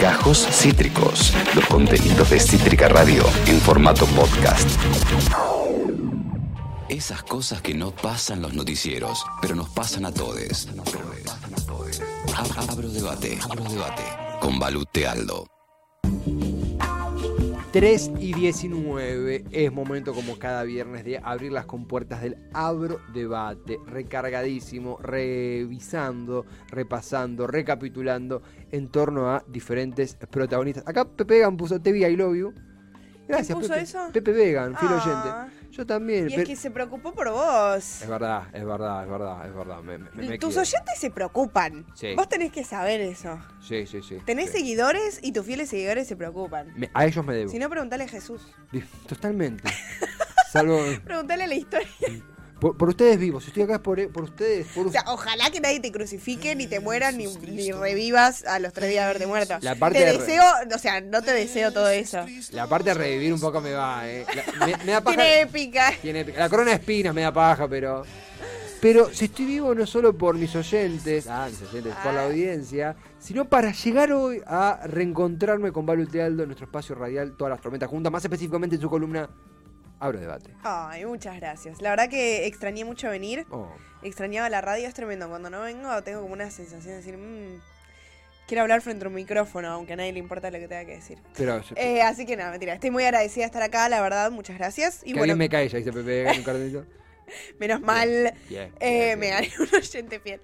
Gajos Cítricos, los contenidos de Cítrica Radio en formato podcast. Esas cosas que no pasan los noticieros, pero nos pasan a todos. Abro debate, abro debate con Balute Aldo. 3 y 19 es momento como cada viernes de abrir las compuertas del Abro Debate, recargadísimo, revisando, repasando, recapitulando en torno a diferentes protagonistas. Acá Pepe Vegan puso Te vi, I love you. Gracias, puso Pepe. eso? Pepe Vegan, fiel Ah. oyente. Yo también. Y es que se preocupó por vos. Es verdad, es verdad, es verdad, es verdad. me- me- me Tus oyentes se preocupan. Sí. Vos tenés que saber eso. Sí, sí, sí. Tenés sí. seguidores y tus fieles seguidores se preocupan. A ellos me debo. Si no, preguntale a Jesús. Totalmente. Salvo. Preguntale la historia. Por, por ustedes vivos. Estoy acá por, por ustedes. Por O sea, ojalá que nadie te crucifique, ni te mueras, ni, ni revivas a los tres días de haberte muerto. La parte te de- deseo, o sea, no te deseo todo eso. La parte de revivir un poco me va, eh. La- me, me da paja. Tiene épica. Tiene- la corona de espinas me da paja, pero. Pero si estoy vivo no solo por mis oyentes, ah, mis oyentes, por la Ah. audiencia, sino para llegar hoy a reencontrarme con Balu Tealdo en nuestro espacio radial, todas las tormentas juntas, más específicamente en su columna Abro Debate. Ay, muchas gracias. La verdad que extrañé mucho venir. Oh, Extrañaba la radio, es tremendo. Cuando no vengo tengo como una sensación de decir, "Mm, quiero hablar frente a un micrófono, aunque a nadie le importa lo que tenga que decir. pero Eh, así que nada, mentira. Estoy muy agradecida de estar acá, la verdad, muchas gracias. Y que bueno, alguien me cae ya, dice Pepe en un cartelito. menos mal, Bien, eh, bien, me gané un oyente fiel.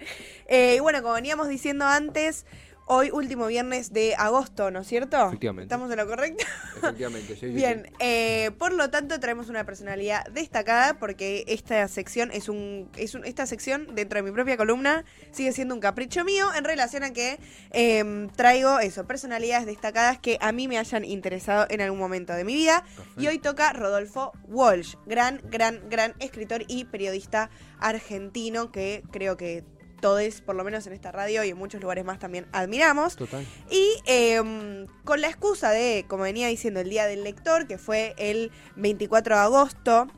Eh, y bueno, como veníamos diciendo antes, hoy último viernes de agosto, ¿no es cierto? Efectivamente. ¿Estamos en lo correcto? Efectivamente, sí, Bien, sí. eh, por lo tanto traemos una personalidad destacada porque esta sección es un, es un- esta sección dentro de mi propia columna sigue siendo un capricho mío en relación a que em, traigo eso, personalidades destacadas que a mí me hayan interesado en algún momento de mi vida. Y hoy toca Rodolfo Walsh, gran, gran, gran escritor y periodista argentino que creo que todos, por lo menos en esta radio y en muchos lugares más también admiramos. Total. Y eh, con la excusa de, como venía diciendo, el Día del Lector, que fue el 24 de agosto,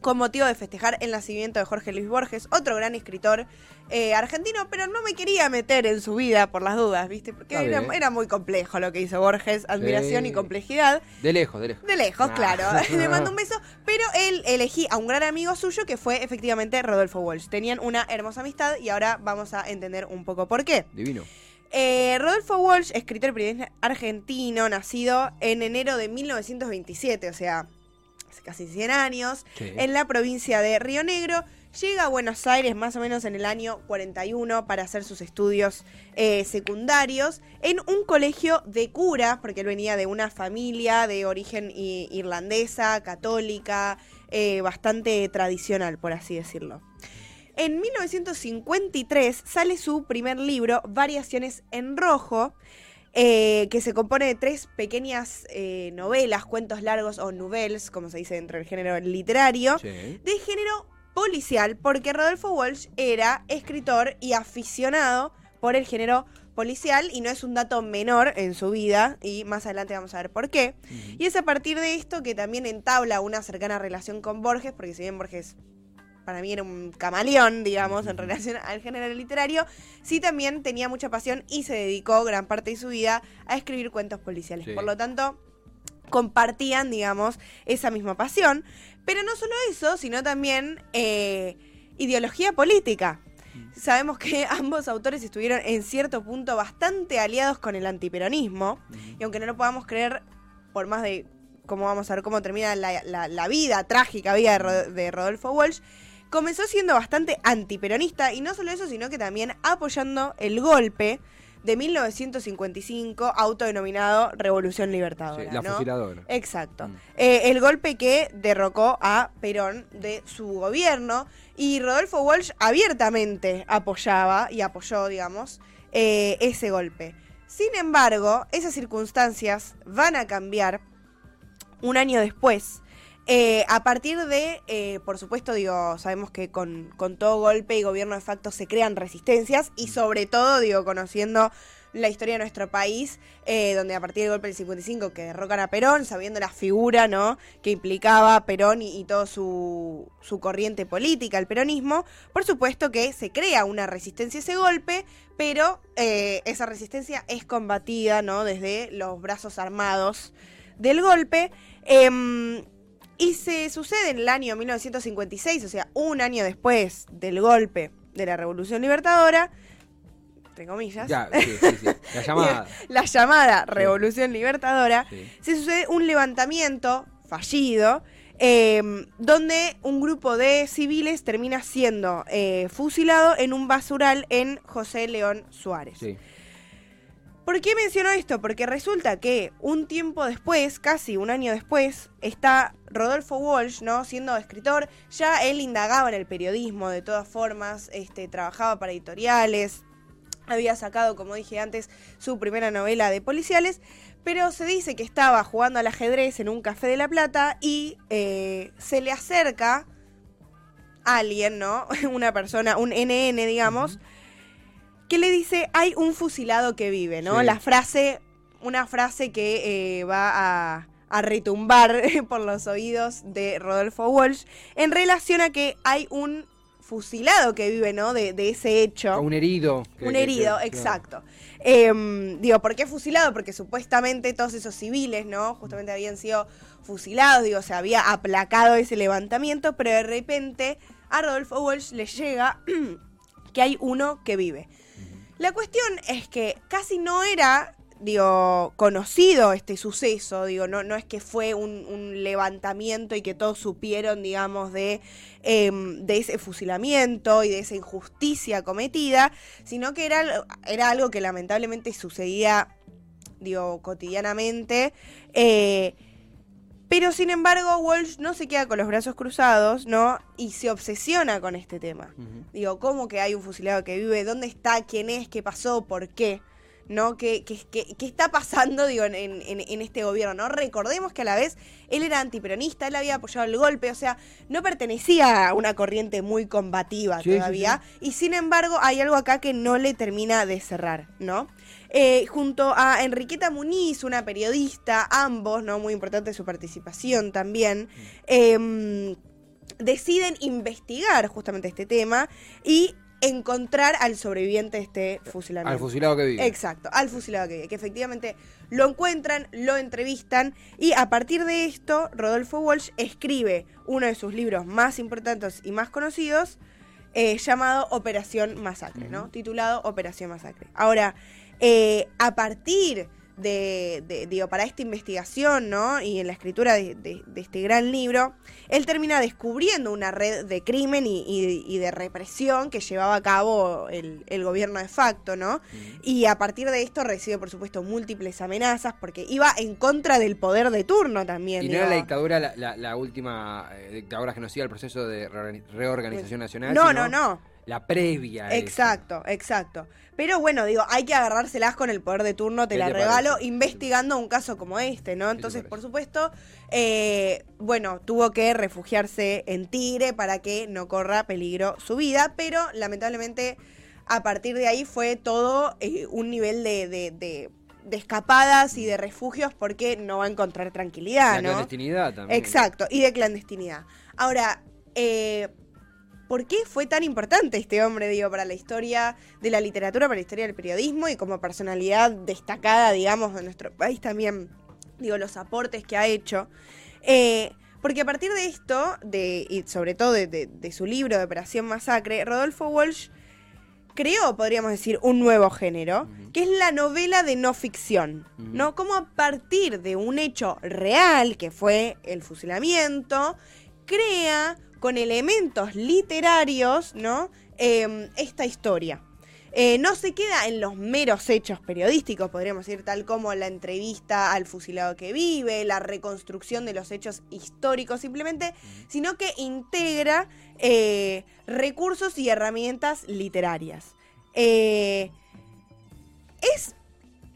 con motivo de festejar el nacimiento de Jorge Luis Borges, otro gran escritor eh, argentino, pero no me quería meter en su vida por las dudas, ¿viste? Porque era, era muy complejo lo que hizo Borges, admiración Sí. y complejidad. De lejos, de lejos. De lejos, Ah. claro. Le mando un beso. Pero él elegí a un gran amigo suyo que fue efectivamente Rodolfo Walsh. Tenían una hermosa amistad y ahora vamos a entender un poco por qué. Divino. Eh, Rodolfo Walsh, escritor argentino, nacido en enero de 1927, o sea, hace casi 100 años, Sí. en la provincia de Río Negro. Llega a Buenos Aires más o menos en el año 41 para hacer sus estudios eh, secundarios en un colegio de curas, porque él venía de una familia de origen irlandesa, católica, eh, bastante tradicional, por así decirlo. En 1953 sale su primer libro, Variaciones en Rojo, eh, que se compone de tres pequeñas eh, novelas, cuentos largos o nouvelles, como se dice dentro del género literario, Sí. de género policial, porque Rodolfo Walsh era escritor y aficionado por el género policial y no es un dato menor en su vida y más adelante vamos a ver por qué. Y es a partir de esto que también entabla una cercana relación con Borges, porque si bien Borges para mí era un camaleón, digamos, en relación al género literario, sí también tenía mucha pasión y se dedicó gran parte de su vida a escribir cuentos policiales. Sí. Por lo tanto, compartían, digamos, esa misma pasión. Pero no solo eso, sino también eh, ideología política. Sabemos que ambos autores estuvieron en cierto punto bastante aliados con el antiperonismo, y aunque no lo podamos creer, por más de cómo vamos a ver cómo termina la, la- la vida, trágica vida de, de Rodolfo Walsh, comenzó siendo bastante antiperonista, y no solo eso, sino que también apoyando el golpe de 1955, autodenominado Revolución Libertadora. Sí, la ¿no? fusiladora. Exacto. Mm. Eh, el golpe que derrocó a Perón de su gobierno y Rodolfo Walsh abiertamente apoyaba y apoyó, digamos, eh, ese golpe. Sin embargo, esas circunstancias van a cambiar un año después. Eh, a partir de, eh, por supuesto, digo, sabemos que con, con todo golpe y gobierno de facto se crean resistencias y sobre todo, digo, conociendo la historia de nuestro país, eh, donde a partir del golpe del 55 que derrocan a Perón, sabiendo la figura ¿no? que implicaba Perón y, y toda su, su corriente política, el peronismo, por supuesto que se crea una resistencia a ese golpe, pero esa resistencia es combatida ¿no? desde los brazos armados del golpe. Y se sucede en el año 1956, o sea, un año después del golpe de la Revolución Libertadora, entre comillas. Ya, sí, sí, sí. La llamada. la llamada Revolución Libertadora, se sucede un levantamiento fallido, eh, donde un grupo de civiles termina siendo eh, fusilado en un basural en José León Suárez. ¿Por qué menciono esto? Porque resulta que un tiempo después, casi un año después, está Rodolfo Walsh, ¿no? Siendo escritor, ya él indagaba en el periodismo de todas formas, este, trabajaba para editoriales, había sacado, como dije antes, su primera novela de policiales, pero se dice que estaba jugando al ajedrez en un café de La Plata y eh, se le acerca alguien, ¿no? Una persona, un NN, digamos, que le dice, hay un fusilado que vive, ¿no? Sí. La frase, una frase que eh, va a, a retumbar por los oídos de Rodolfo Walsh en relación a que hay un fusilado que vive, ¿no? De, de ese hecho. Un herido. que- Un herido, que- exacto. Em, digo, ¿por qué fusilado? Porque supuestamente todos esos civiles, ¿no? Justamente habían sido fusilados, digo, se había aplacado ese levantamiento, pero de repente a Rodolfo Walsh le llega que hay uno que vive. La cuestión es que casi no era, digo, conocido este suceso, digo, no, no es que fue un, levantamiento y que todos supieron, digamos, de, em, de ese fusilamiento y de esa injusticia cometida, sino que era, era algo que lamentablemente sucedía, digo, cotidianamente. eh, pero sin embargo, Walsh no se queda con los brazos cruzados, ¿no? Y se obsesiona con este tema. Digo, ¿cómo que hay un fusilado que vive? ¿Dónde está? ¿Quién es? ¿Qué pasó? ¿Por qué? ¿No? ¿Qué, qué, qué- qué está pasando, digo, en, en- en este gobierno? ¿No? Recordemos que a la vez él era antiperonista, él había apoyado el golpe, o sea, no pertenecía a una corriente muy combativa Sí, sí, todavía. Y sin embargo, hay algo acá que no le termina de cerrar, ¿no? Eh, junto a Enriqueta Muniz, una periodista, ambos, ¿no? Muy importante su participación también. em, deciden investigar justamente este tema y encontrar al sobreviviente de este fusilamiento. Al fusilado que vive. Exacto, al fusilado que vive, que efectivamente lo encuentran, lo entrevistan y a partir de esto Rodolfo Walsh escribe uno de sus libros más importantes y más conocidos eh, llamado Operación Masacre, ¿no? Titulado Operación Masacre. Ahora, eh, a partir de, de- digo, para esta investigación, ¿no? Y en la escritura de, de- de este gran libro, él termina descubriendo una red de crimen y, y- y de represión que llevaba a cabo el, el gobierno de facto, ¿no? Y a partir de esto recibe, por supuesto, múltiples amenazas porque iba en contra del poder de turno también. Y no era la dictadura la, la- la última eh, dictadura genocida el proceso de reorgani- reorganización nacional. No, sino no, no. La previa. a eso. Exacto, exacto. Pero bueno, digo, hay que agarrárselas con el poder de turno, te ¿Qué la te regalo, parece? investigando un caso como este, ¿no? Entonces, por supuesto, eh, bueno, tuvo que refugiarse en Tigre para que no corra peligro su vida, pero lamentablemente a partir de ahí fue todo eh, un nivel de, de- de- de escapadas y de refugios porque no va a encontrar tranquilidad, La ¿no? clandestinidad también. Exacto, y de clandestinidad. Ahora, eh, ¿por qué fue tan importante este hombre, digo, para la historia de la literatura, para la historia del periodismo y como personalidad destacada, digamos, de nuestro país también, digo, los aportes que ha hecho? Eh, porque a partir de esto, de, y sobre todo de, de- de su libro de Operación Masacre, Rodolfo Walsh creó, podríamos decir, un nuevo género, que es la novela de no ficción, ¿no? Como a partir de un hecho real, que fue el fusilamiento, crea con elementos literarios, ¿no? Em, esta historia. Eh, no se queda en los meros hechos periodísticos, podríamos decir, tal como la entrevista al fusilado que vive, la reconstrucción de los hechos históricos simplemente, sino que integra eh, recursos y herramientas literarias. Eh, es,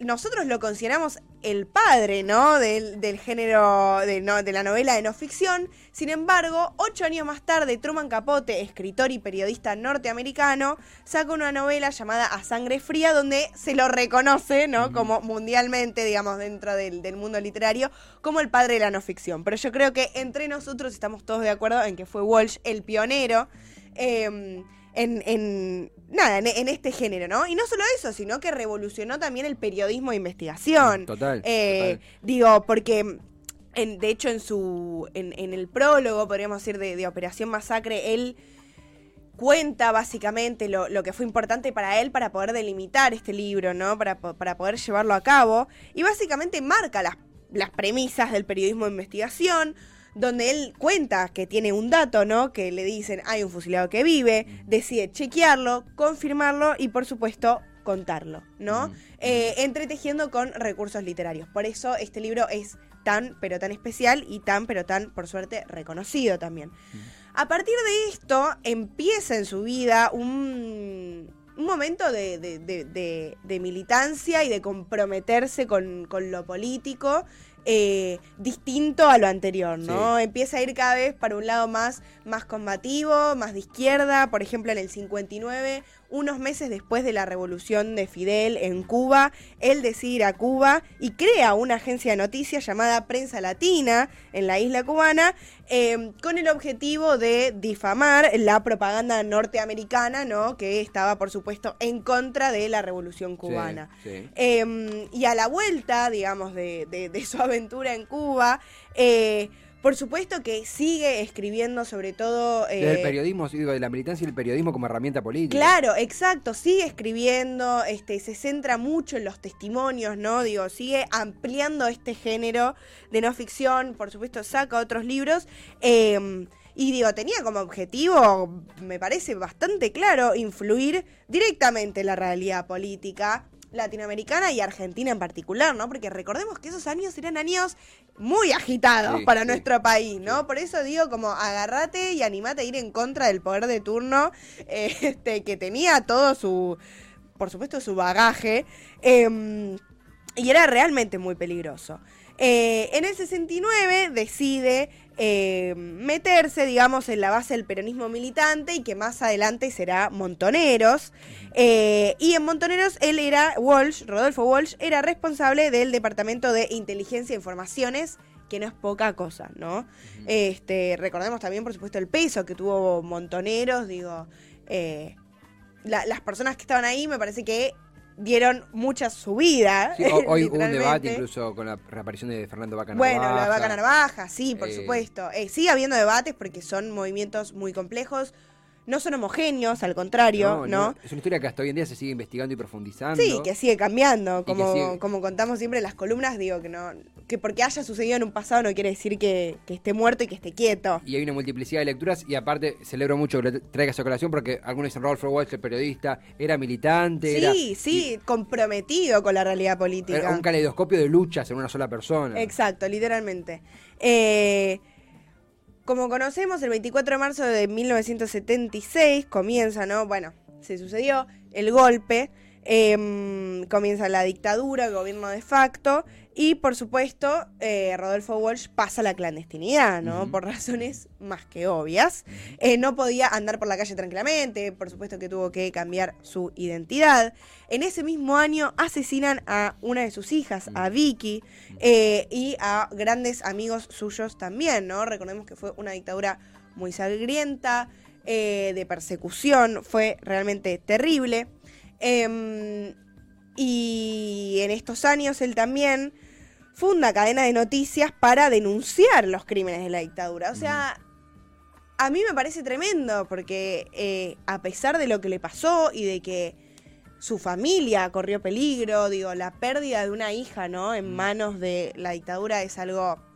nosotros lo consideramos el padre, ¿no? Del, del género de, no, de la novela de no ficción. Sin embargo, ocho años más tarde, Truman Capote, escritor y periodista norteamericano, saca una novela llamada A Sangre Fría, donde se lo reconoce, ¿no? Como mundialmente, digamos, dentro del, del mundo literario, como el padre de la no ficción. Pero yo creo que entre nosotros estamos todos de acuerdo en que fue Walsh el pionero. eh, en, en- nada, en, en este género, ¿no? Y no solo eso, sino que revolucionó también el periodismo de investigación. Total, Eh, total. Digo, porque en- de hecho en su en, en el prólogo, podríamos decir, de, de Operación Masacre, él cuenta básicamente lo, lo que fue importante para él para poder delimitar este libro, ¿no? Para, para poder llevarlo a cabo. Y básicamente marca las, las premisas del periodismo de investigación, donde él cuenta que tiene un dato, ¿no? Que le dicen hay un fusilado que vive, decide chequearlo, confirmarlo y por supuesto contarlo, ¿no? Mm. Eh, entretejiendo con recursos literarios. Por eso este libro es tan, pero tan especial y tan, pero tan, por suerte, reconocido también. A partir de esto empieza en su vida un, un momento de, de- de- de- de militancia y de comprometerse con, con lo político eh, distinto a lo anterior, ¿no? Sí. Empieza a ir cada vez para un lado más, más combativo, más de izquierda. Por ejemplo, en el 59, unos meses después de la revolución de Fidel en Cuba, él decide ir a Cuba y crea una agencia de noticias llamada Prensa Latina en la isla cubana, eh, con el objetivo de difamar la propaganda norteamericana, ¿no? Que estaba, por supuesto, en contra de la revolución cubana. Sí, sí. Eh, y a la vuelta, digamos, de, de- de su aventura en Cuba, eh, por supuesto que sigue escribiendo sobre todo... eh, Desde el periodismo, digo, de la militancia y el periodismo como herramienta política. Claro, exacto, sigue escribiendo, este, se centra mucho en los testimonios, ¿no? Digo, sigue ampliando este género de no ficción, por supuesto saca otros libros, eh, y digo, tenía como objetivo, me parece bastante claro, influir directamente en la realidad política latinoamericana y argentina en particular, ¿no? Porque recordemos que esos años eran años muy agitados Sí, para sí. nuestro país, ¿no? Sí. Por eso digo, como agarrate y animate a ir en contra del poder de turno, eh, este, que tenía todo su, por supuesto, su bagaje, eh, y era realmente muy peligroso. Eh, en el 69 decide eh, meterse, digamos, en la base del peronismo militante y que más adelante será Montoneros. Eh, y en Montoneros él era, Walsh, Rodolfo Walsh, era responsable del Departamento de Inteligencia e Informaciones, que no es poca cosa, ¿no? Este, recordemos también, por supuesto, el peso que tuvo Montoneros, digo, eh, la- las personas que estaban ahí me parece que dieron mucha subida. Sí, hoy hubo un debate incluso con la reaparición de Fernando Vaca Bueno, la Narvaja. vaca narvaja, sí, por Eh, supuesto. Eh, sigue habiendo debates porque son movimientos muy complejos. No son homogéneos, al contrario, ¿no? Es una historia que hasta hoy en día se sigue investigando y profundizando. Sí, que sigue cambiando. Como, sigue- como contamos siempre en las columnas, digo que no. Que porque haya sucedido en un pasado no quiere decir que, que esté muerto y que esté quieto. Y hay una multiplicidad de lecturas y aparte celebro mucho que lo traigas a colación porque algunos dicen Rolf Walsh, el periodista, era militante, era Sí, sí, comprometido con la realidad política. era un caleidoscopio de luchas en una sola persona. Exacto, literalmente. Eh, como conocemos, el 24 de marzo de 1976 comienza, ¿no? Bueno, se sucedió el golpe, em, comienza la dictadura, el gobierno de facto, y por supuesto, eh, Rodolfo Walsh pasa a la clandestinidad, ¿no? Por razones más que obvias. Eh, no podía andar por la calle tranquilamente, por supuesto que tuvo que cambiar su identidad. En ese mismo año asesinan a una de sus hijas, a Vicky, eh, y a grandes amigos suyos también, ¿no? Recordemos que fue una dictadura muy sangrienta, de persecución, fue realmente terrible. Em, y en estos años él también funda cadena de noticias para denunciar los crímenes de la dictadura. O sea, a mí me parece tremendo porque eh, a pesar de lo que le pasó y de que su familia corrió peligro, digo, la pérdida de una hija, ¿no? En manos de la dictadura es algo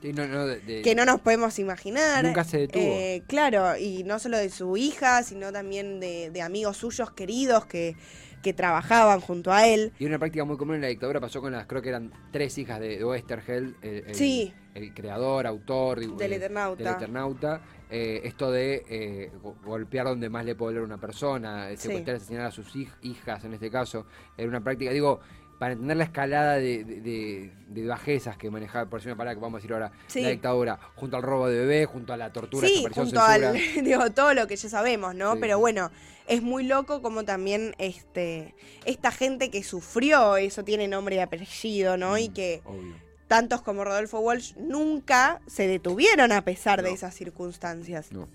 Sí, no, no, de- de- que no nos podemos imaginar. Nunca se detuvo. Eh, claro, y no solo de su hija, sino también de, de amigos suyos queridos que, que trabajaban junto a él. Y una práctica muy común en la dictadura pasó con las, creo que eran tres hijas de, Oesterheld, el, el- Sí. el creador, autor Del eh, Eternauta. del Eternauta. Eh, esto de eh, go- golpear donde más le puede doler a una persona, eh, Sí. secuestrar, asesinar a sus hij- hijas en este caso, era una práctica, digo, para entender la escalada de, de- de- de bajezas que manejaba, por una palabra que vamos a decir ahora, Sí. la dictadura, junto al robo de bebés, junto a la tortura, Sí, junto al, censura. digo, todo lo que ya sabemos, ¿no? Sí, Pero bueno, es muy loco como también este, esta gente que sufrió, eso tiene nombre y apellido, ¿no? Y Mm, que Obvio. tantos como Rodolfo Walsh nunca se detuvieron a pesar de esas circunstancias. No.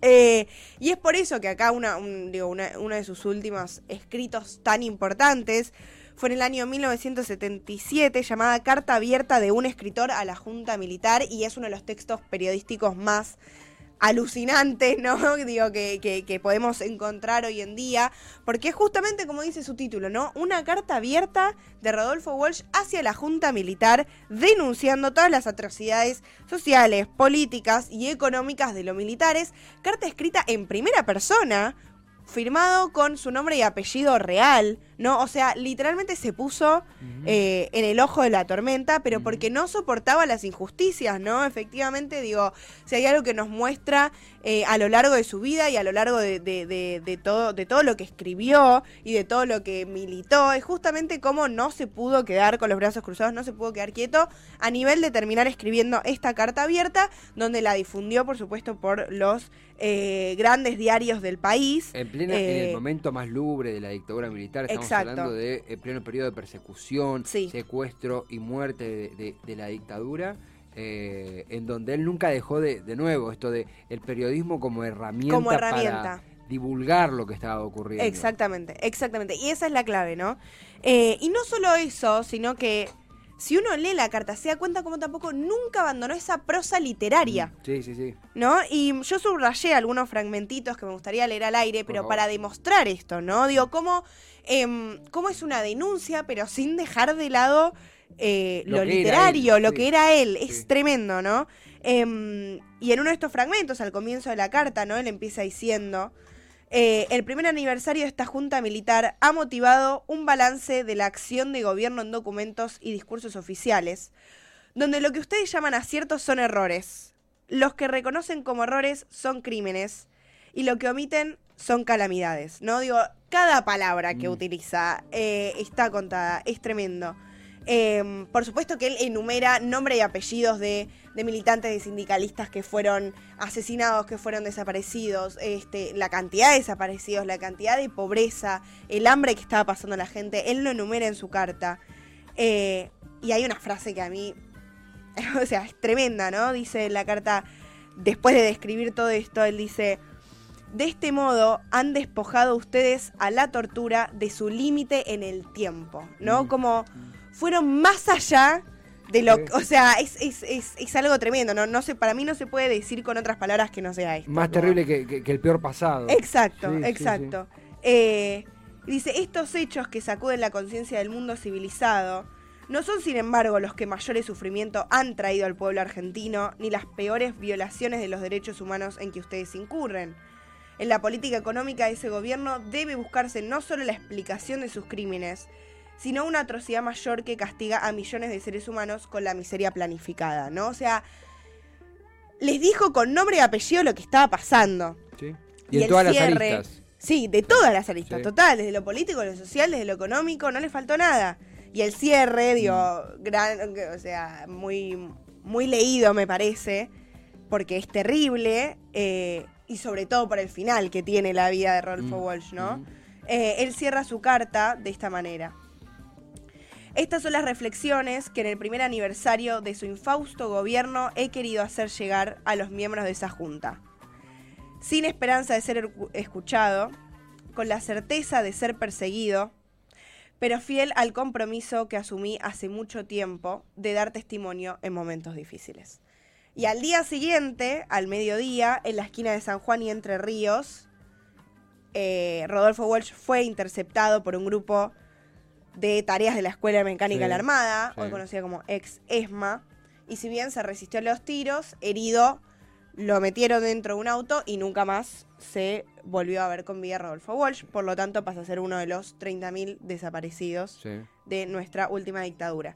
Eh, y es por eso que acá una, un- digo, una- uno de sus últimos escritos tan importantes fue en el año 1977 llamada Carta Abierta de un escritor a la Junta Militar y es uno de los textos periodísticos más alucinantes, ¿no? Digo, que, podemos encontrar hoy en día, porque es justamente como dice su título, ¿no? Una carta abierta de Rodolfo Walsh hacia la Junta Militar, denunciando todas las atrocidades sociales, políticas y económicas de los militares, carta escrita en primera persona, firmado con su nombre y apellido real, ¿no? O sea, literalmente se puso eh, en el ojo de la tormenta, pero porque no soportaba las injusticias, ¿no? Efectivamente, digo, si hay algo que nos muestra eh, a lo largo de su vida y a lo largo de, de- de- de todo, de todo lo que escribió y de todo lo que militó, es justamente cómo no se pudo quedar con los brazos cruzados, no se pudo quedar quieto a nivel de terminar escribiendo esta carta abierta, donde la difundió, por supuesto, por los eh, grandes diarios del país. En, plena, en Eh, el momento más lubre de la dictadura militar, estamos exacto. hablando de eh, pleno periodo de persecución, Sí. secuestro y muerte de, de- de la dictadura, eh, en donde él nunca dejó de, de nuevo esto de el periodismo como herramienta, Como para divulgar lo que estaba ocurriendo. Exactamente, exactamente. Y esa es la clave, ¿no? Eh, y no solo eso, sino que si uno lee la carta se da cuenta como tampoco nunca abandonó esa prosa literaria, Sí, sí, sí. ¿no? Y yo subrayé algunos fragmentitos que me gustaría leer al aire, pero para demostrar esto, ¿no? Digo, cómo, em, cómo es una denuncia, pero sin dejar de lado eh, Lo literario, él, lo sí. que era él. Es Sí. tremendo, ¿no? Em, y en uno de estos fragmentos, al comienzo de la carta, ¿no? Él empieza diciendo... Eh, el primer aniversario de esta junta militar ha motivado un balance de la acción de gobierno en documentos y discursos oficiales, donde lo que ustedes llaman aciertos son errores, los que reconocen como errores son crímenes y lo que omiten son calamidades. No digo, cada palabra que Mm. utiliza eh, está contada, es tremendo. Eh, por supuesto que él enumera nombre y apellidos de, de militantes, de sindicalistas que fueron asesinados, que fueron desaparecidos, este, la cantidad de desaparecidos, la cantidad de pobreza, el hambre que estaba pasando la gente, él lo enumera en su carta. Eh, y hay una frase que a mí, o sea, es tremenda, ¿no? Dice en la carta, después de describir todo esto, él dice, de este modo han despojado ustedes a la tortura de su límite en el tiempo, ¿no? Mm. Como fueron más allá de lo o sea, es, es, es, es algo tremendo, ¿no? No sé, para mí no se puede decir con otras palabras que no sea esto. Más ¿no? terrible que, que- que el peor pasado. Exacto, Sí, sí, exacto. Eh, dice, estos hechos que sacuden la conciencia del mundo civilizado no son, sin embargo, los que mayores sufrimiento han traído al pueblo argentino, ni las peores violaciones de los derechos humanos en que ustedes incurren. En la política económica de ese gobierno debe buscarse no solo la explicación de sus crímenes, sino una atrocidad mayor que castiga a millones de seres humanos con la miseria planificada, ¿no? O sea, les dijo con nombre y apellido lo que estaba pasando. Sí. Y Y, en el todas cierre. las aristas. Sí, de todas las aristas, Sí. total, desde lo político, lo social, desde lo económico, no le faltó nada. Y el cierre, digo, Mm. gran, o sea, muy, muy leído me parece, porque es terrible, eh, y sobre todo por el final que tiene la vida de Rodolfo Mm, Walsh, ¿no? mm. Eh, él cierra su carta de esta manera. Estas son las reflexiones que en el primer aniversario de su infausto gobierno he querido hacer llegar a los miembros de esa junta. Sin esperanza de ser escuchado, con la certeza de ser perseguido, pero fiel al compromiso que asumí hace mucho tiempo de dar testimonio en momentos difíciles. Y al día siguiente, al mediodía, en la esquina de San Juan y Entre Ríos, eh, Rodolfo Walsh fue interceptado por un grupo de tareas de la Escuela Mecánica Sí, de la Armada, sí. hoy conocida como ex ESMA, y si bien se resistió a los tiros, herido, lo metieron dentro de un auto y nunca más se volvió a ver con vida Rodolfo Walsh, por lo tanto pasa a ser uno de los 30.000 desaparecidos Sí. de nuestra última dictadura.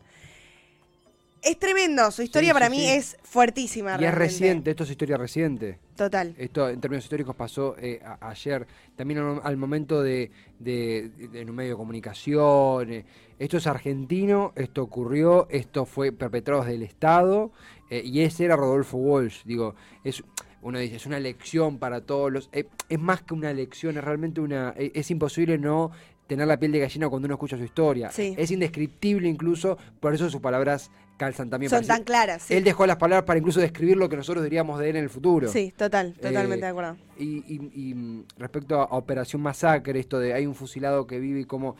Es tremendo, su historia Sí, para sí, mí sí. es fuertísima. Y es reciente, esto es historia reciente. Total. Esto en términos históricos pasó eh, a- ayer. También al, al momento de, de- de- en un medio de comunicación. eh, esto es argentino, esto ocurrió, esto fue perpetrado desde el Estado. eh, y ese era Rodolfo Walsh. Digo, es, uno dice, es una lección para todos los. es más que una lección, es realmente una. es imposible no tener la piel de gallina cuando uno escucha su historia. Sí. Es indescriptible incluso, por eso sus palabras calzan también. Son tan claras. Sí, Él dejó las palabras para incluso describir lo que nosotros diríamos de él en el futuro. sí total, totalmente Eh, de acuerdo. Y, y- y, mm, respecto a, a Operación Masacre, esto de hay un fusilado que vive y cómo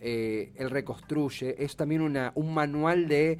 eh, él reconstruye, es también una, un manual de,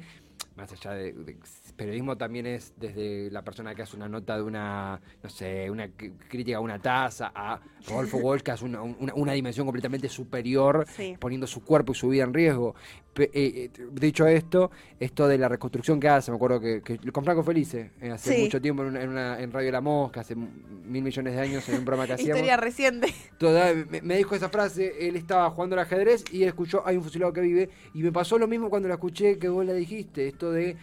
más allá de, de- periodismo también es desde la persona que hace una nota de una, no sé, una crítica a una taza, a Rodolfo Walsh que hace una, una- una dimensión completamente superior, Sí. poniendo su cuerpo y su vida en riesgo. Pe- eh, eh, dicho esto, esto de la reconstrucción que hace, me acuerdo que, que con Franco Felice, eh, hace Sí. mucho tiempo en, una- en, una- en Radio La Mosca, hace mil millones de años en un programa que hacíamos. Historia reciente. Toda- me, me dijo esa frase, él estaba jugando al ajedrez y él escuchó, hay un fusilado que vive, y me pasó lo mismo cuando la escuché que vos la dijiste, esto de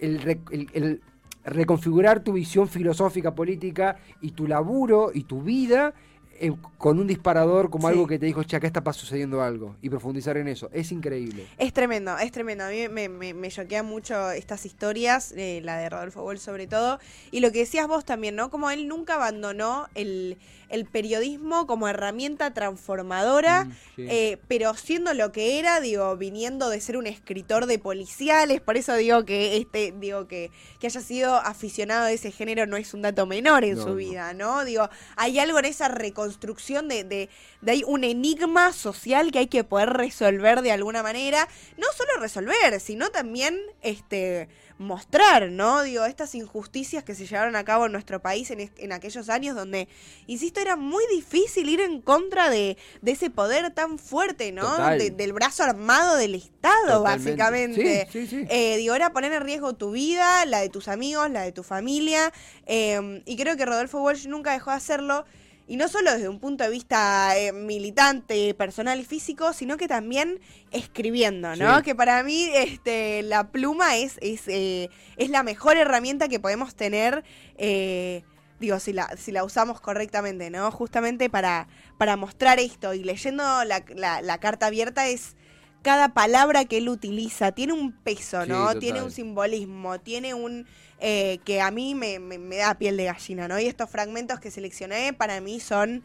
el, el reconfigurar tu visión filosófica, política y tu laburo y tu vida eh, con un disparador como Sí. algo que te dijo, che, acá está sucediendo algo, y profundizar en eso, es increíble. Es tremendo, es tremendo. A mí me, me, me choquean mucho estas historias, eh, la de Rodolfo Boll sobre todo. Y lo que decías vos también, ¿no? Como él nunca abandonó el, el periodismo como herramienta transformadora, Mm, sí. eh, pero siendo lo que era, digo, viniendo de ser un escritor de policiales, por eso digo que este, digo que, que haya sido aficionado de ese género no es un dato menor en No, su no. vida, ¿no? Digo, hay algo en esa reconstrucción de, de, de un enigma social que hay que poder resolver de alguna manera. No solo resolver, sino también este mostrar, ¿no? Digo, estas injusticias que se llevaron a cabo en nuestro país en, en aquellos años donde, insisto, era muy difícil ir en contra de, de ese poder tan fuerte, ¿no? De- del brazo armado del Estado, Totalmente. básicamente. Sí, sí, sí. Eh, digo, era poner en riesgo tu vida, la de tus amigos, la de tu familia. eh, y creo que Rodolfo Walsh nunca dejó de hacerlo. Y no solo desde un punto de vista eh, militante, personal y físico, sino que también escribiendo, ¿no? Sí. Que para mí este, la pluma es, es, eh, es la mejor herramienta que podemos tener, eh, digo, si la, si la usamos correctamente, ¿no? Justamente para, para mostrar esto. Y leyendo la, la- la carta abierta es cada palabra que él utiliza tiene un peso, ¿no? Tiene un simbolismo, tiene un eh, que a mí me, me- me da piel de gallina, ¿no? Y estos fragmentos que seleccioné para mí son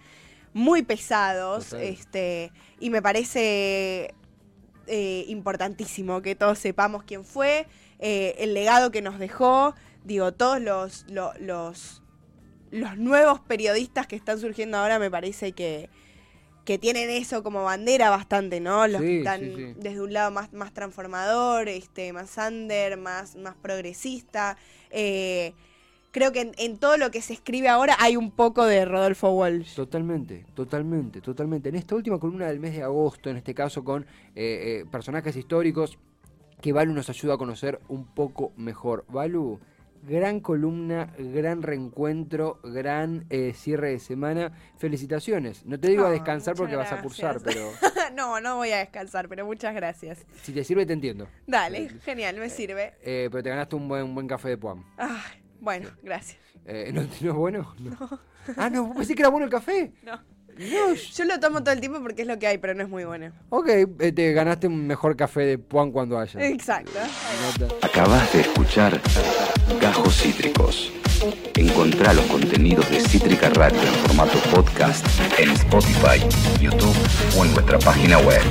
muy pesados, Total. este, y me parece eh, importantísimo que todos sepamos quién fue, eh, el legado que nos dejó, digo, todos los, lo- los, los nuevos periodistas que están surgiendo ahora me parece que, que tienen eso como bandera bastante, ¿no? Los Sí, que están sí, sí. desde un lado más, más transformador, este, más under, más, más progresista. eh, creo que en, en todo lo que se escribe ahora hay un poco de Rodolfo Walsh. Totalmente, totalmente, totalmente. En esta última columna del mes de agosto, en este caso con eh, eh, personajes históricos, que Balu nos ayuda a conocer un poco mejor. Balu, gran columna, gran reencuentro, gran eh, cierre de semana. Felicitaciones. No te digo a Ah, descansar porque vas a cursar, pero no, no voy a descansar, pero muchas gracias. si te sirve te entiendo. Dale, genial, me sirve. Eh, pero te ganaste un buen, un buen café de Puam. Ay, bueno, gracias. Eh, ¿no, ¿No es bueno? No. Ah, no, pensé que era bueno el café. No. No, Yo lo tomo todo el tiempo porque es lo que hay, pero no es muy bueno. ok, eh, te ganaste un mejor café de Puan cuando haya. Exacto. Acabas de escuchar Gajos Cítricos. Encontrá los contenidos de Cítrica Radio en formato podcast en Spotify, YouTube o en nuestra página web.